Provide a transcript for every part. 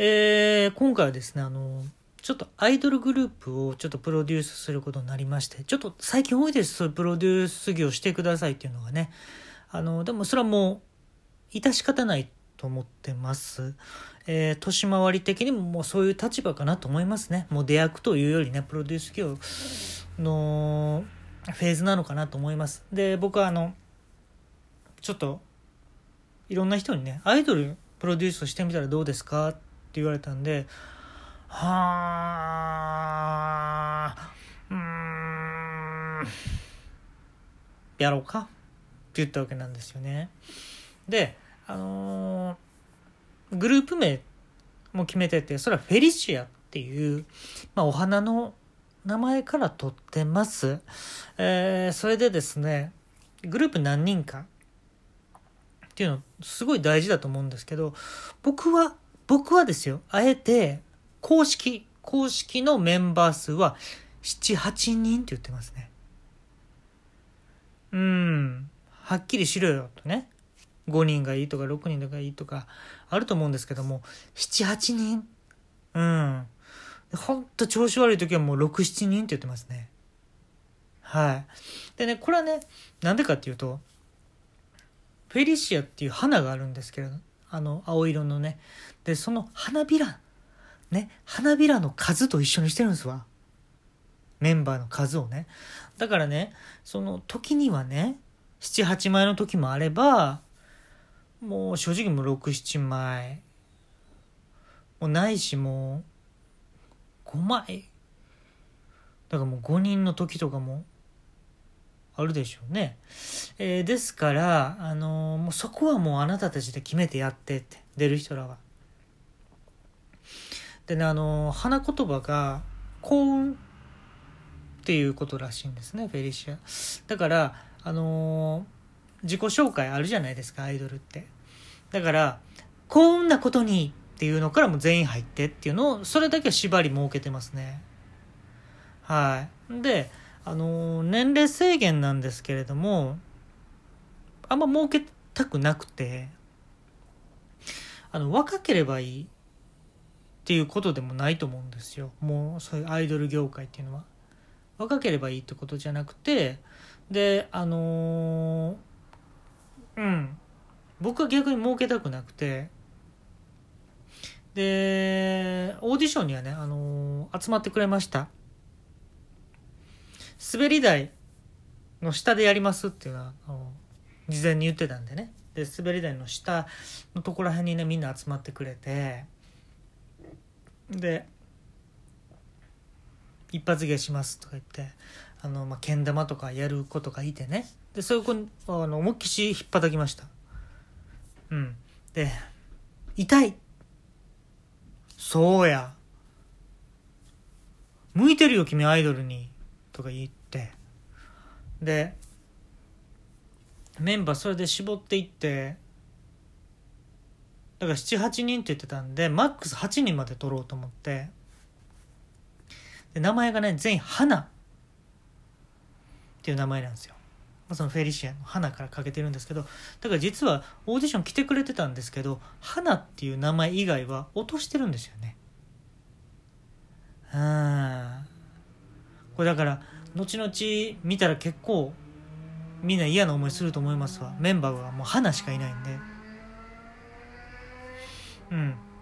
えー、今回はですね、あの、ちょっとアイドルグループをちょっとプロデュースすることになりまして、ちょっと最近多いです、そういうプロデュース業してくださいっていうのがね。あの、でもそれはもう、致し方ないと思ってます。えー、年回り的にももうそういう立場かなと思いますね。もう出役というよりね、プロデュース業のフェーズなのかなと思います。で、僕はあの、ちょっと、いろんな人にね、アイドルプロデュースしてみたらどうですかって言われたんで、はあ、うん、やろうか？って言ったわけなんですよね。で、あのー、グループ名も決めてて、それはフェリシアっていう、まあ、お花の名前から取ってます。えー、それでですね、グループ何人かっていうのすごい大事だと思うんですけど、僕は、僕はですよ、あえて公式、公式のメンバー数は7、8人って言ってますね。うん。はっきりしろよとね。5人がいいとか6人がいいとかあると思うんですけども、7、8人うん。ほんと調子悪い時はもう6、7人って言ってますね。はい。でね、これはね、なんでかっていうと、フェリシアっていう花があるんですけれど、あの、青色のね。で、その花びら、ね、花びらの数と一緒にしてるんですわ。メンバーの数をね。だからね、その時にはね、7、8枚の時もあれば、もう正直もう6、7枚。もうないしもう、5枚。だからもう5人の時とかもあるでしょうね。えー、ですから、あのー、もうそこはもうあなたたちで決めてやってって、出る人らは。でね、あのー、花言葉が幸運っていうことらしいんですね、フェリシア。だから、あの自己紹介あるじゃないですか、アイドルって。だから、幸運なことにっていうのからも全員入ってっていうのを、それだけは縛り設けてますね。はい。で、あの年齢制限なんですけれどもあんま設けたくなくてあの若ければいいっていうことでもないと思うんですよ。もうそういうアイドル業界っていうのは。若ければいいってことじゃなくてであの、うん。僕は逆に設けたくなくてでオーディションにはね、あの、集まってくれました。滑り台の下でやりますっていうのはあの事前に言ってたんでね。で滑り台の下のところら辺にねみんな集まってくれて。で一発芸しますとか言ってあの、まあ、けん玉とかやる子とかいてね。でそういう子あの思いっきし引っ叩きました。うん。で痛い。そうや。向いてるよ君アイドルに。とか言ってでメンバーそれで絞っていってだから78人って言ってたんでマックス8人まで取ろうと思ってで名前がね全員花っていう名前なんですよ。そのフェリシアの花からかけてるんですけどだから実はオーディション来てくれてたんですけど花っていう名前以外は落としてるんですよね。うんこれだから後々見たら結構みんな嫌な思いすると思いますわ。メンバーがもう花しかいないんで。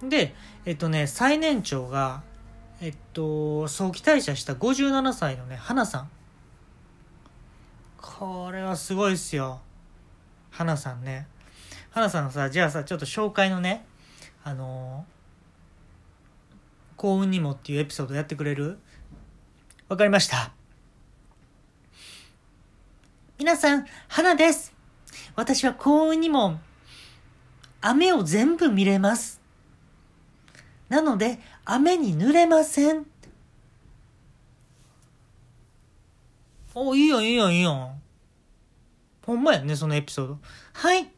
うん。でえっとね最年長がえっと早期退社した57歳のね花さん。これはすごいっすよ。花さんね。花さんのさじゃあさちょっと紹介のねあの幸運にもっていうエピソードやってくれる？わかりました。皆さん、花です。私は幸運にも、雨を全部見れます。なので、雨に濡れません。お、いいよ、いいよ、いいよ。ほんまやね、そのエピソード。はい。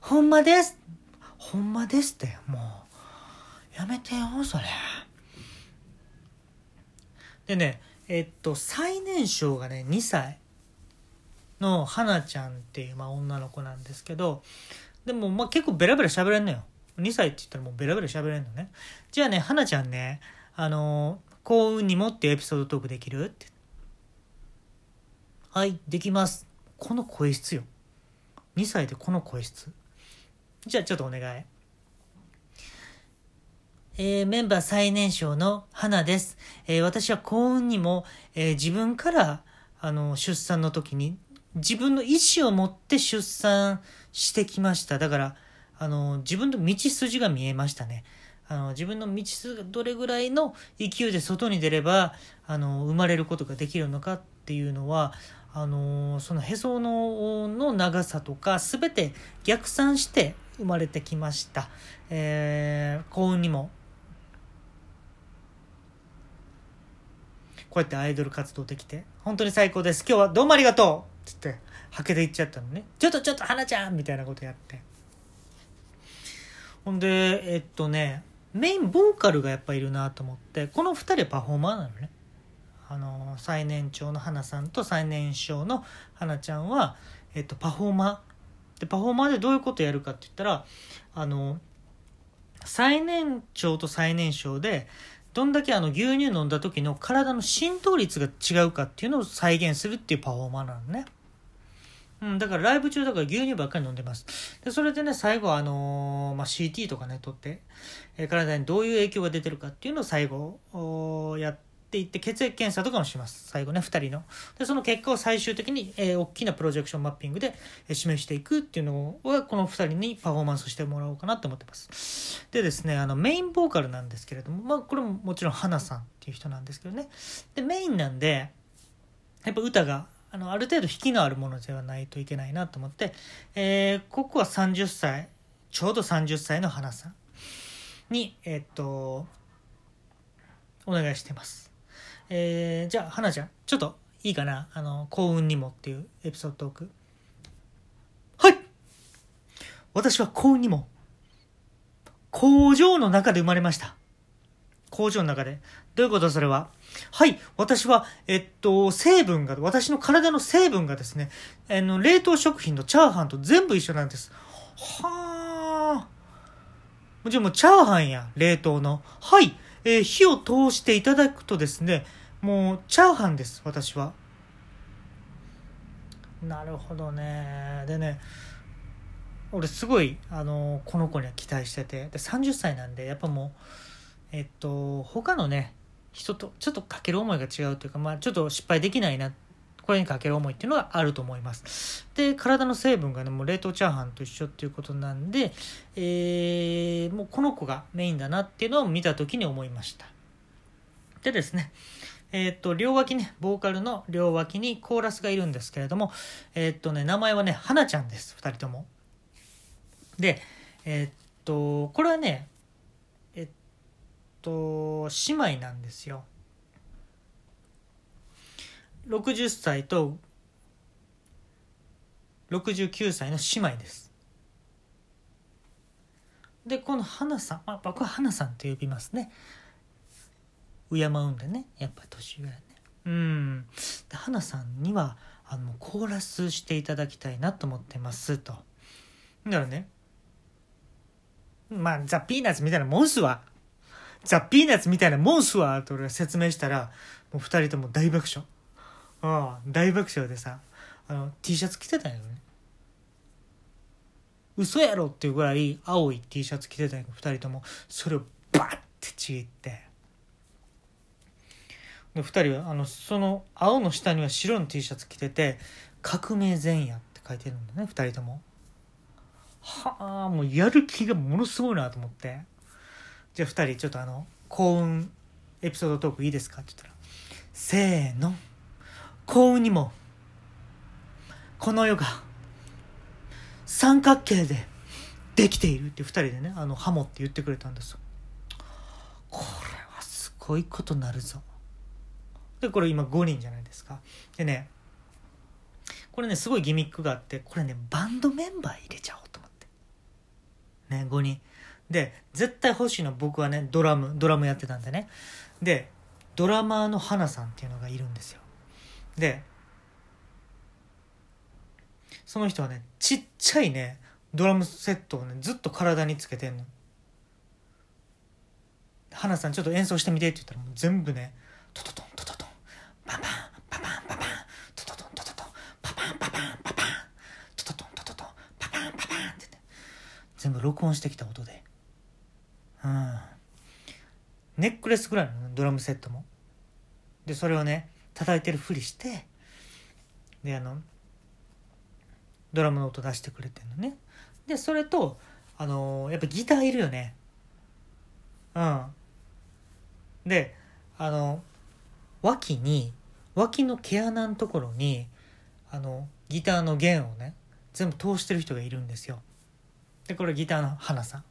ほんまです。ほんまですって、もう。やめてよ、それ。でね、えっと最年少がね2歳の花ちゃんっていう、まあ、女の子なんですけどでも、まあ、結構ベラベラ喋れんのよ。2歳って言ったらもうベラベラ喋れんのね。じゃあね花ちゃんねあの幸運にもってエピソードトークできるって。はいできます。この声質よ。2歳でこの声質。じゃあちょっとお願い。えー、メンバー最年少の花です。えー、私は幸運にも、えー、自分からあの出産の時に自分の意思を持って出産してきました。だから、あの自分の道筋が見えましたね。あの自分の道筋がどれぐらいの勢いで外に出ればあの生まれることができるのかっていうのはあのそのへそのの長さとか全て逆算して生まれてきました。えー、幸運にもこうやってアイドル活動できて、本当に最高です。今日はどうもありがとうつって、はけで行っちゃったのね。ちょっとちょっと、花ちゃんみたいなことやって。ほんで、えっとね、メインボーカルがやっぱいるなと思って、この2人パフォーマーなのね。あの、最年長の花さんと最年少の花ちゃんは、えっと、パフォーマー。で、パフォーマーでどういうことやるかって言ったら、あの、最年長と最年少で、どんだけあの牛乳飲んだ時の体の浸透率が違うかっていうのを再現するっていうパフォーマーなのね。うん、だからライブ中だから牛乳ばっかり飲んでます。で、それでね、最後あのー、まあ、CT とかね、取って、えー、体にどういう影響が出てるかっていうのを最後、やって、っていって血液検査とかもします。最後ね2人の。でその結果を最終的に、えー、大きなプロジェクションマッピングで、えー、示していくっていうのはこの2人にパフォーマンスしてもらおうかなと思ってます。でですねあのメインボーカルなんですけれどもまあこれももちろん花さんっていう人なんですけどね。でメインなんでやっぱ歌があのある程度引きのあるものではないといけないなと思って、えー、ここは30歳ちょうど30歳の花さんにえー、っとお願いしてます。えー、じゃあ、花ちゃん、ちょっといいかな？あの、幸運にもっていうエピソードトーク。はい私は幸運にも、工場の中で生まれました。工場の中で。どういうことそれは？はい。私は、えっと、成分が、私の体の成分がですね、あの、冷凍食品のチャーハンと全部一緒なんです。はあ。もちろんもうチャーハンや、冷凍の。はい。えー、火を通していただくとですね、もうチャーハンです、私は。なるほどね。でね、俺すごい、あのこの子には期待してて、で30歳なんで、やっぱもう、えっと、他のね、人とちょっとかける思いが違うというか、まあちょっと失敗できないなっこれにかける思いっていうのがあると思います。で、体の成分がね、もう冷凍チャーハンと一緒っていうことなんで、えー、もうこの子がメインだなっていうのを見た時に思いました。でですね、えっ、と、両脇ね、ボーカルの両脇にコーラスがいるんですけれども、えっ、とね、名前はね、花ちゃんです、二人とも。で、えっ、と、これはね、えっと、姉妹なんですよ。60歳と69歳の姉妹です。でこの花さん、まあ、僕は花さんと呼びますね。敬うんでねやっぱ年上やね。うん。で花さんにはあのコーラスしていただきたいなと思ってますと。だからね。まあザ・ピーナッツみたいなモンスはザ・ピーナッツみたいなモンスはと俺が説明したらもう2人とも大爆笑。うん。大爆笑でさあの T シャツ着てたんやね。嘘やろっていうぐらい青い T シャツ着てたんや2人とも。それをバッてちぎって。で2人はあのその青の下には白の T シャツ着てて「革命前夜」って書いてるんだね2人とも。はあもうやる気がものすごいなと思って。じゃあ2人ちょっとあの幸運エピソードトークいいですかって言ったら「せーの」幸運にもこの世が三角形でできているって2人でねあのハモって言ってくれたんですよ。これはすごいことなるぞ。でこれ今5人じゃないですか。でねこれねすごいギミックがあってこれねバンドメンバー入れちゃおうと思って。ね5人。で絶対欲しいの僕はねドラムドラムやってたんでね。でドラマーの花さんっていうのがいるんですよ。でその人はねちっちゃいねドラムセットをねずっと体につけてんの。花さんちょっと演奏してみてって言ったらもう全部ねトトトントトトンパンパンパパンパパントトトントトトンパパンパパンパパントトトントトトンパパンパパンって言って。全部録音してきた音で。うん。ネックレスぐらいのドラムセットも。でそれをね叩いてるふりしてであのドラムの音出してくれてんのね。でそれとあのやっぱギターいるよね。うん。であの脇に脇の毛穴のところにあのギターの弦をね全部通してる人がいるんですよ。でこれギターの花さん。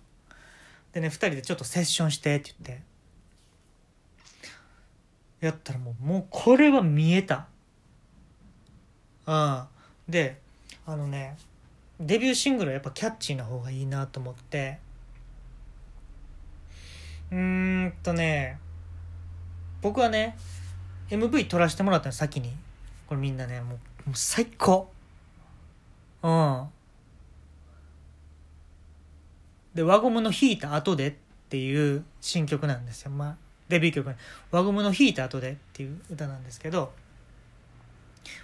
でね2人でちょっとセッションしてって言ってやったらもうもうこれは見えた。うん。であのねデビューシングルはやっぱキャッチーな方がいいなと思って。うーんとね僕はね MV 撮らせてもらったの先に。これみんなねもうもう最高。うん。で輪ゴムの引いた後でっていう新曲なんですよ。まあデビュー曲。ね輪ゴムの引いた後でっていう歌なんですけど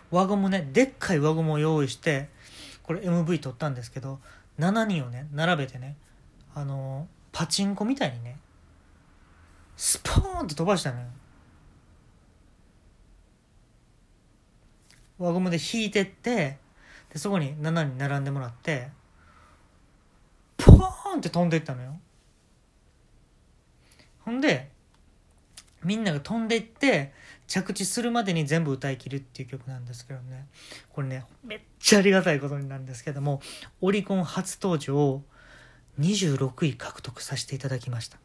輪ゴムねでっかい輪ゴムを用意してこれ MV 撮ったんですけど7人をね並べてねあのパチンコみたいにねスポーンと飛ばしたのよ。輪ゴムで引いてってでそこに7人並んでもらってポーンって飛んでいったのよ。ほんでみんなが飛んでいって着地するまでに全部歌い切るっていう曲なんですけどね。これねめっちゃありがたいことになるんですけどもオリコン初登場26位獲得させていただきました。